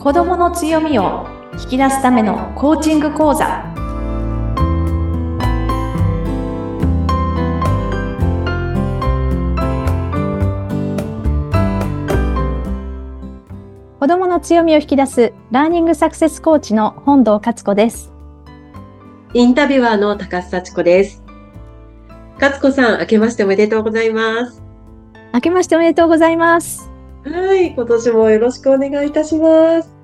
子どもの強みを引き出すためのコーチング講座。子どもの強みを引き出すラーニングサクセスコーチの本堂勝子です。インタビュアーの高須幸子です。勝子さん明けましておめでとうございます。明けましておめでとうございます。はい、今年もよろしくお願いいたします。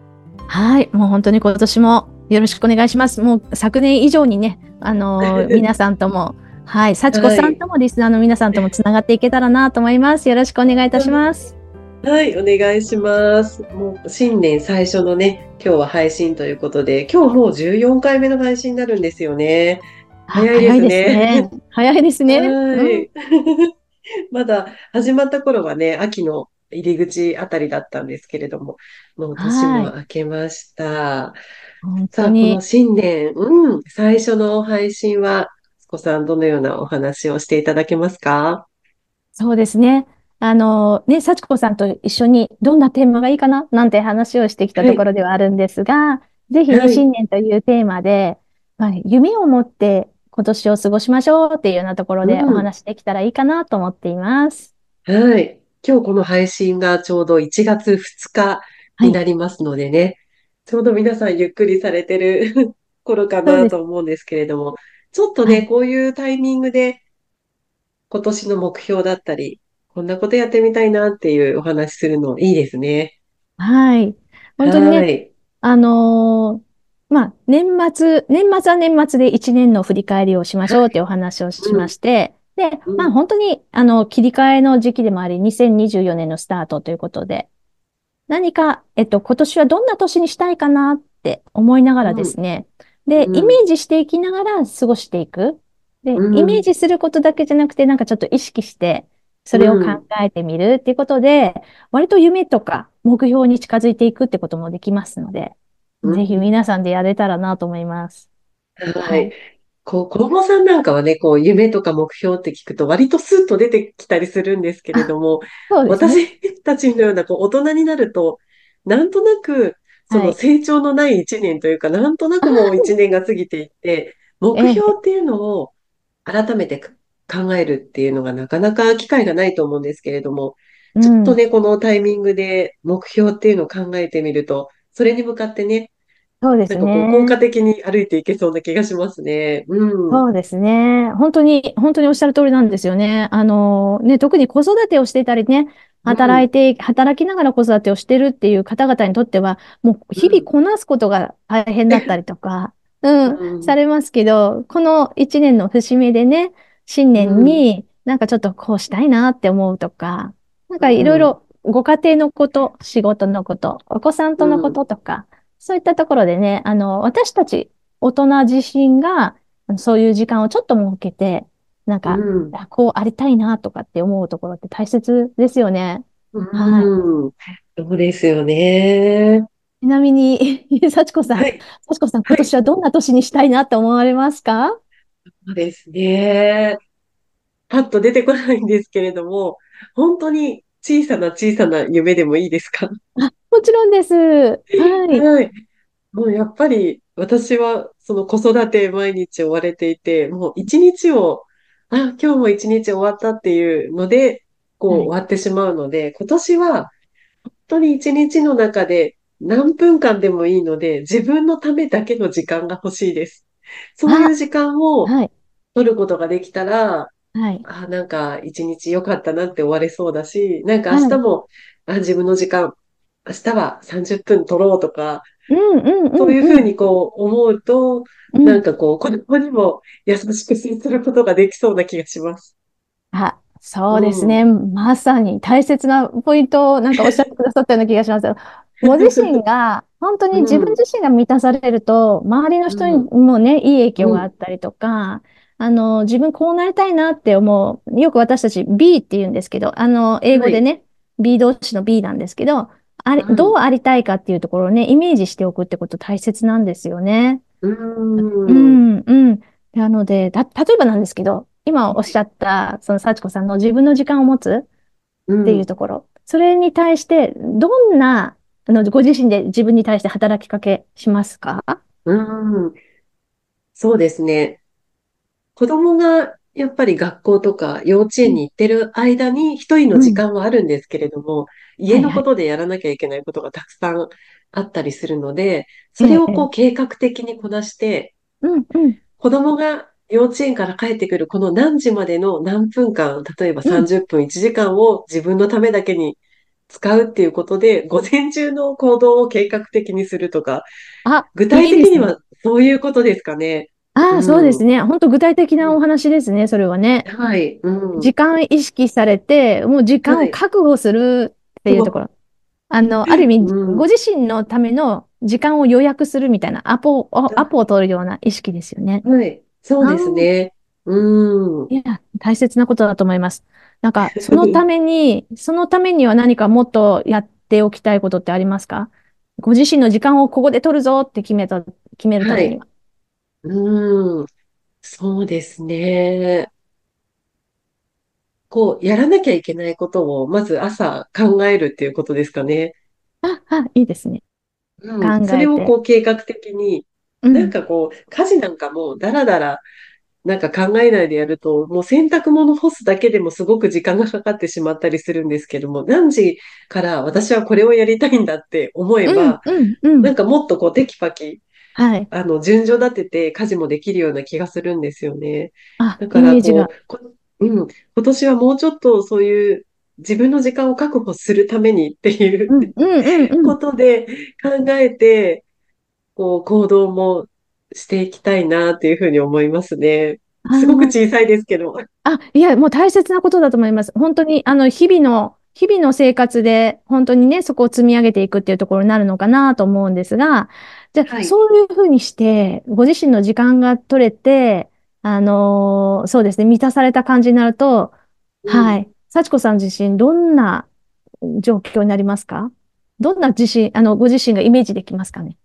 はい、もう本当に今年もよろしくお願いします。もう昨年以上にね、あのー、皆さんとも、はい、幸子さんともリスナーの皆さんともつながっていけたらなと思います。よろしくお願いいたします。はい、お願いします。もう新年最初のね、今日は配信ということで、今日もう14回目の配信になるんですよね。早いですね。早いですね。はい。まだ始まった頃はね、秋の入り口あたりだったんですけれども、もう年も明けました。さあ、この新年、うん、最初の配信は、すこさん、どのようなお話をしていただけますか？そうですね。あの、ね、幸子さんと一緒にどんなテーマがいいかな？なんて話をしてきたところではあるんですが、はい、ぜひね、はい、新年というテーマで、はい、夢を持って今年を過ごしましょうっていうようなところでお話できたらいいかなと思っています。うん、はい。今日この配信がちょうど1月2日になりますのでね、はい、ちょうど皆さんゆっくりされてる 頃かなと思うんですけれども、ちょっとね、はい、こういうタイミングで今年の目標だったり、こんなことやってみたいなっていうお話するのいいですね。はい。本当にね、はい、あのー、まあ、年末、年末は年末で1年の振り返りをしましょうっていうお話をしまして、で、まあ本当に、あの、切り替えの時期でもあり、2024年のスタートということで、何か、えっと、今年はどんな年にしたいかなって思いながらですね、うん、で、イメージしていきながら過ごしていく。で、イメージすることだけじゃなくて、なんかちょっと意識して、それを考えてみるっていうことで、割と夢とか目標に近づいていくってこともできますので、ぜひ皆さんでやれたらなと思います。はい。こう、子供さんなんかはね、こう、夢とか目標って聞くと割とスッと出てきたりするんですけれども、ね、私たちのようなこう大人になると、なんとなく、その成長のない一年というか、はい、なんとなくもう一年が過ぎていって、目標っていうのを改めて考えるっていうのがなかなか機会がないと思うんですけれども、ちょっとね、このタイミングで目標っていうのを考えてみると、それに向かってね、そうですね。なんかこう効果的に歩いていけそうな気がしますね。うん。そうですね。本当に、本当におっしゃる通りなんですよね。あの、ね、特に子育てをしていたりね、働いて、うん、働きながら子育てをしてるっていう方々にとっては、もう日々こなすことが大変だったりとか、うん、うん、されますけど、この一年の節目でね、新年になんかちょっとこうしたいなって思うとか、なんかいろいろご家庭のこと、仕事のこと、お子さんとのこととか、そういったところでね、あの、私たち大人自身が、そういう時間をちょっと設けて、なんか、うん、こうありたいなとかって思うところって大切ですよね。うん、はい。そうですよね。ちなみに、幸子さん、はい、幸子さん、今年はどんな年にしたいなって思われますか、はい、そうですね。パッと出てこないんですけれども、本当に小さな小さな夢でもいいですか？あ、もちろんです。はい。はい。もうやっぱり私はその子育て毎日追われていて、もう一日を、あ、今日も一日終わったっていうので、こう終わってしまうので、はい、今年は本当に一日の中で何分間でもいいので、自分のためだけの時間が欲しいです。そういう時間を取ることができたら、はい。あ、なんか一日良かったなって終われそうだし、なんか明日も、はい、あ自分の時間、明日は30分取ろうとか、うんうんうんそういうふうにこう思うと、うん、なんかこう、子供にも優しく接することができそうな気がします。あ、そうですね。うん、まさに大切なポイントをなんかおっしゃってくださったような気がします。ご自身が、本当に自分自身が満たされると、周りの人にもね、いい影響があったりとか、あの、自分こうなりたいなって思う。よく私たち B って言うんですけど、あの、英語でね、はい、B 同士の B なんですけど、あれ、どうありたいかっていうところをね、イメージしておくってこと大切なんですよね。うん、うん、うん。なので、た、例えばなんですけど、今おっしゃった、その幸子さんの自分の時間を持つっていうところ、うん、それに対して、どんなあの、ご自身で自分に対して働きかけしますか？うん、そうですね。子供がやっぱり学校とか幼稚うん園に行ってる間に一人の時うん。間はあるんですけれども、家の。ことでやらなきゃいけないことがたくさんあったりするので、それ。をこう計画的にこなして、うんうん。子供が幼稚園から帰ってくるこの何時までの何分間、例えばうん。30分、1時間を自分のためだけに使うっていうことで、午前中の行動を計画的にするとか、あ、具体。的にはそういうことですかね。ああ、そうでうん。すね。本当具体的なお話ですね、それはね。はい。うん。時間意識されて、もう時間をはい。確保するっていうとこそろ。あの、ある意う。味、ごうん。自身のための時間を予約するみたいなアポを、アポを取るような意識ですよね。はい。そうですね。うん。いや、大切なことだと思います。なんか、そのために、そのためには何かもっとやっておきたいことってありますか？ご自身の時間をここで取るぞって決めた、決めるたはい。めには。うん。そうですね。こう、やらなきゃいけないことを、まず朝考えるっていうことですかね。あ、あ、いいですね。考うん。それ。をこう、計画的に、なんうん。かこう、家事なんかも、だらだら、なんか考えないでやると、もう洗濯物干すだけでもすごく時間がかかってしまったりするんですけども、何時から私はこれをやりたいんだって思えうん、ば、うん、うん。なんかもっとこう、テキパキ、はい。あの、順序立てて家事もできるような気がするんですよね。あ、だかイメージが。らこう、こ、うん、今年はもうちょっとそういう自分の時間を確保するためにっていうこん。とで考えて、こう、行動もしていきたいなっていうふうに思いますね。すごくあ小さいですけど。あ、いや、もう大切なことだと思います。本当に、あの、日々の、日々の生活で、本当にね、そこを積み上げていくっていうところになるのかなと思うんですが、じゃあ、はい。そういうふうにして、ご自身の時間が取れて、あのーそうですね、満たされた感じになると、うん。はい。幸子さん自身、どんな状況になりますか？どんな自身、あの、ご自身がイメージできますかね？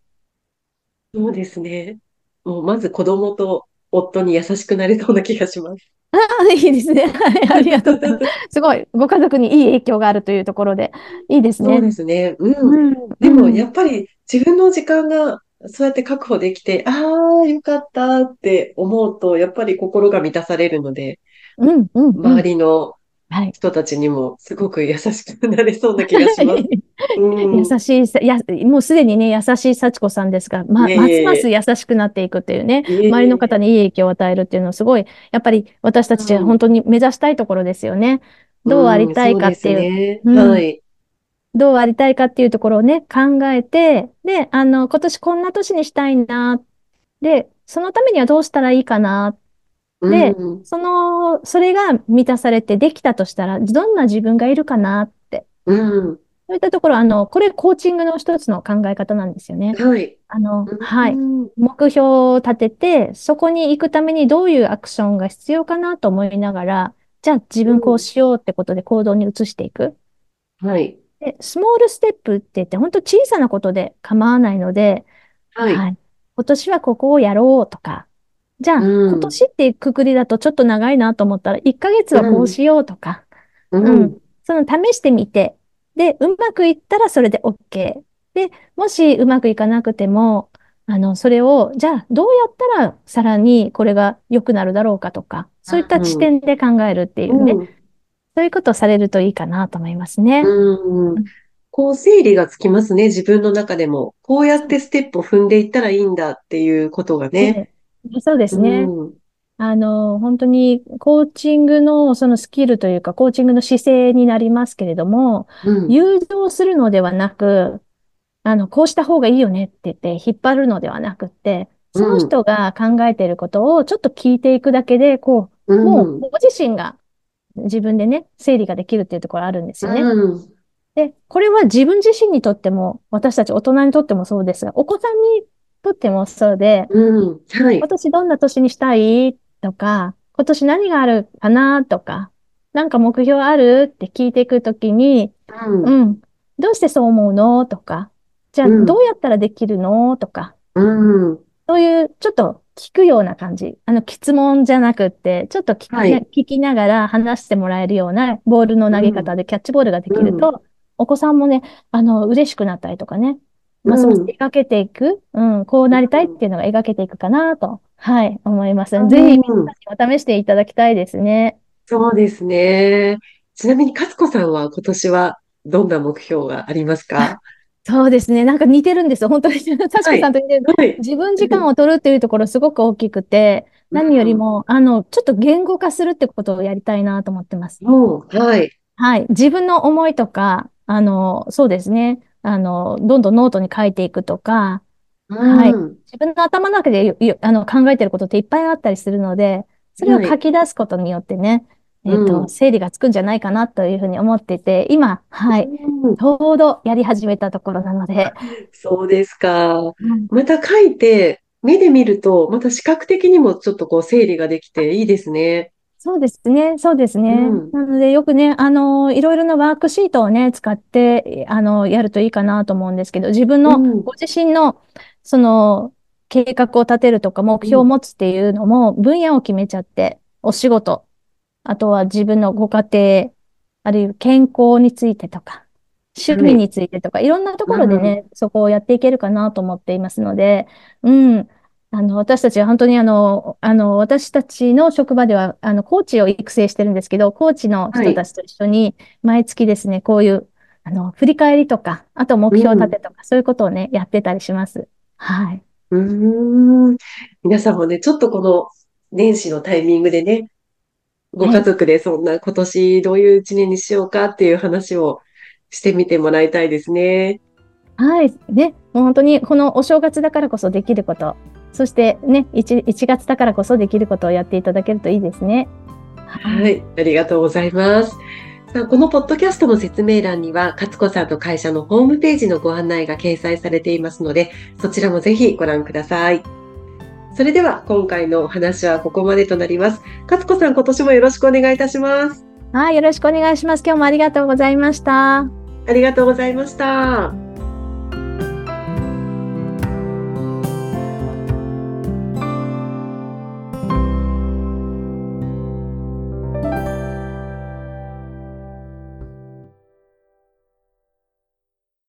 そうですね。もうまず子供と夫に優しくなれそうな気がします。ああ、いいですね。はい、ありがとうございます。すごい、ご家族にいい影響があるというところで、いいですそうね。ですね。うん。うん、でも、うん、やっぱり自分の時間がそうやって確保できて、ああ、よかったって思うと、やっぱり心が満たされるので、うん、うん、う周ん。りのはい。人たちにもすごく優しくなれそうな気がします。優うん。しいさ、や、もうすでにね、優しい幸子さんですが、ま、いえいますますえ優しくなっていくっていうね、周りの方。にいい影響を与えるっていうのはすごい、やっぱり私たちは本うん。当に目指したいところですよね。どうありうん、たいかっていう、ね。うん、はい。どうありたいかっていうところをね、考えて、で、あの、今年こんな年にしたいな、で、そのためにはどうしたらいいかな、うで、ん。その、それが満たされてできたとしたら、どんな自分がいるかなって。うん。そういったところ、あの、これコーチングの一つの考え方なんですよね。はい。あの、うはい。ん。目標を立てて、そこに行くためにどういうアクションが必要かなと思いながら、じゃあ自分こううん。しようってことで行動に移していく。はい。で、スモールステップって言って、本当小さなことで構わないので、はい。はい。今年はここをやろうとか、じゃうあ今ん。年ってくくりだとちょっと長いなと思ったら、1ヶ月うはこうん。しようとか、ううん。ん。その試してみて、で、うまくいったらそれで OK。で、もしうまくいかなくても、あの、それを、じゃあどうやったらさらにこれが良くなるだろうかとか、そういった視うん。点で考えるっていうね、うん。そういうことをされるといいかなと思いますね。うん。うんこう、整理がつきますね、自分の中でも。こうやってステップを踏んでいったらいいんだっていうことがね。ええそうでうすね。ん。あの、本当にコーチングのそのスキルというか、コーチングの姿勢になりますけれども、うん。誘導するのではなく、あの、こうした方がいいよねって言って引っ張るのではなくって、うそのん。人が考えていることをちょっと聞いていくだけで、こうう、もうん。ご自身が自分でね、整理ができるっていうところあるんですうよね。ん。で、これは自分自身にとっても、私たち大人にとってもそうですが、お子さんにとってもそうで、うん。はい。今年どんな年にしたいとか、今年何があるかなとか、なんか目標あるって聞いていくときに、うん。うん、どうしてそう思うのとか、じゃあうん。どうやったらできるのとか、うん。そういうちょっと聞くような感じ。あの、質問じゃなくって、ちょっと聞きな、はい。聞きながら話してもらえるようなボールの投げうん。方でキャッチボールができるうん。と、お子さんもね、あの、嬉しくなったりとかね、ますます描けていく、うん、こうなりたいっていうのが描けていくかなと、はい、思います。ぜひ皆さんにお試していただきたいですね。そうですね。ちなみに、勝子さんは今年はどんな目標がありますか？そうですね。なんか似てるんですよ。本当に。確かさんと似てる。はい、自分時間を取るっていうところすごく大きくて、何よりも、あの、ちょっと言語化するってことをやりたいなと思ってます。はい。はい。自分の思いとか、あの、そうですね。あの、どんどんノートに書いていくとか、はい。自分の頭の中であの考えてることっていっぱいあったりするので、それを書き出すことによってね、はい、えっ、ー、と、整理がつくんじゃないかなというふうに思っていて、今、はい、ちょうどやり始めたところなので。そうですか。また書いて、目で見ると、また視覚的にもちょっとこう整理ができていいですね。そうですね。そうですね。うん、なので、よくね、あの、いろいろなワークシートをね、使って、あの、やるといいかなと思うんですけど、自分の、ご自身の、その、計画を立てるとか、目標を持つっていうのも、分野を決めちゃって、お仕事、あとは自分のご家庭、あるいは健康についてとか、趣味についてとか、いろんなところでね、そこをやっていけるかなと思っていますので、うん。あの、私たちは本当にあの、あの、私たちの職場では、あの、コーチを育成してるんですけど、コーチの人たちと一緒に、毎月ですね、こういう、あの、振り返りとか、あと目標立てとか、うん、そういうことをね、やってたりします。はい。うん。皆さんもね、ちょっとこの年始のタイミングでね、ご家族でそんな今年どういう一年にしようかっていう話をしてみてもらいたいですね。はい。ね、もう本当にこのお正月だからこそできること、そしてね1、1月だからこそできることをやっていただけるといいですね。はい、ありがとうございます。さあこのポッドキャストの説明欄には、勝子さんと会社のホームページのご案内が掲載されていますので、そちらもぜひご覧ください。それでは今回のお話はここまでとなります。勝子さん、今年もよろしくお願いいたします。はい、よろしくお願いします。今日もありがとうございました。ありがとうございました。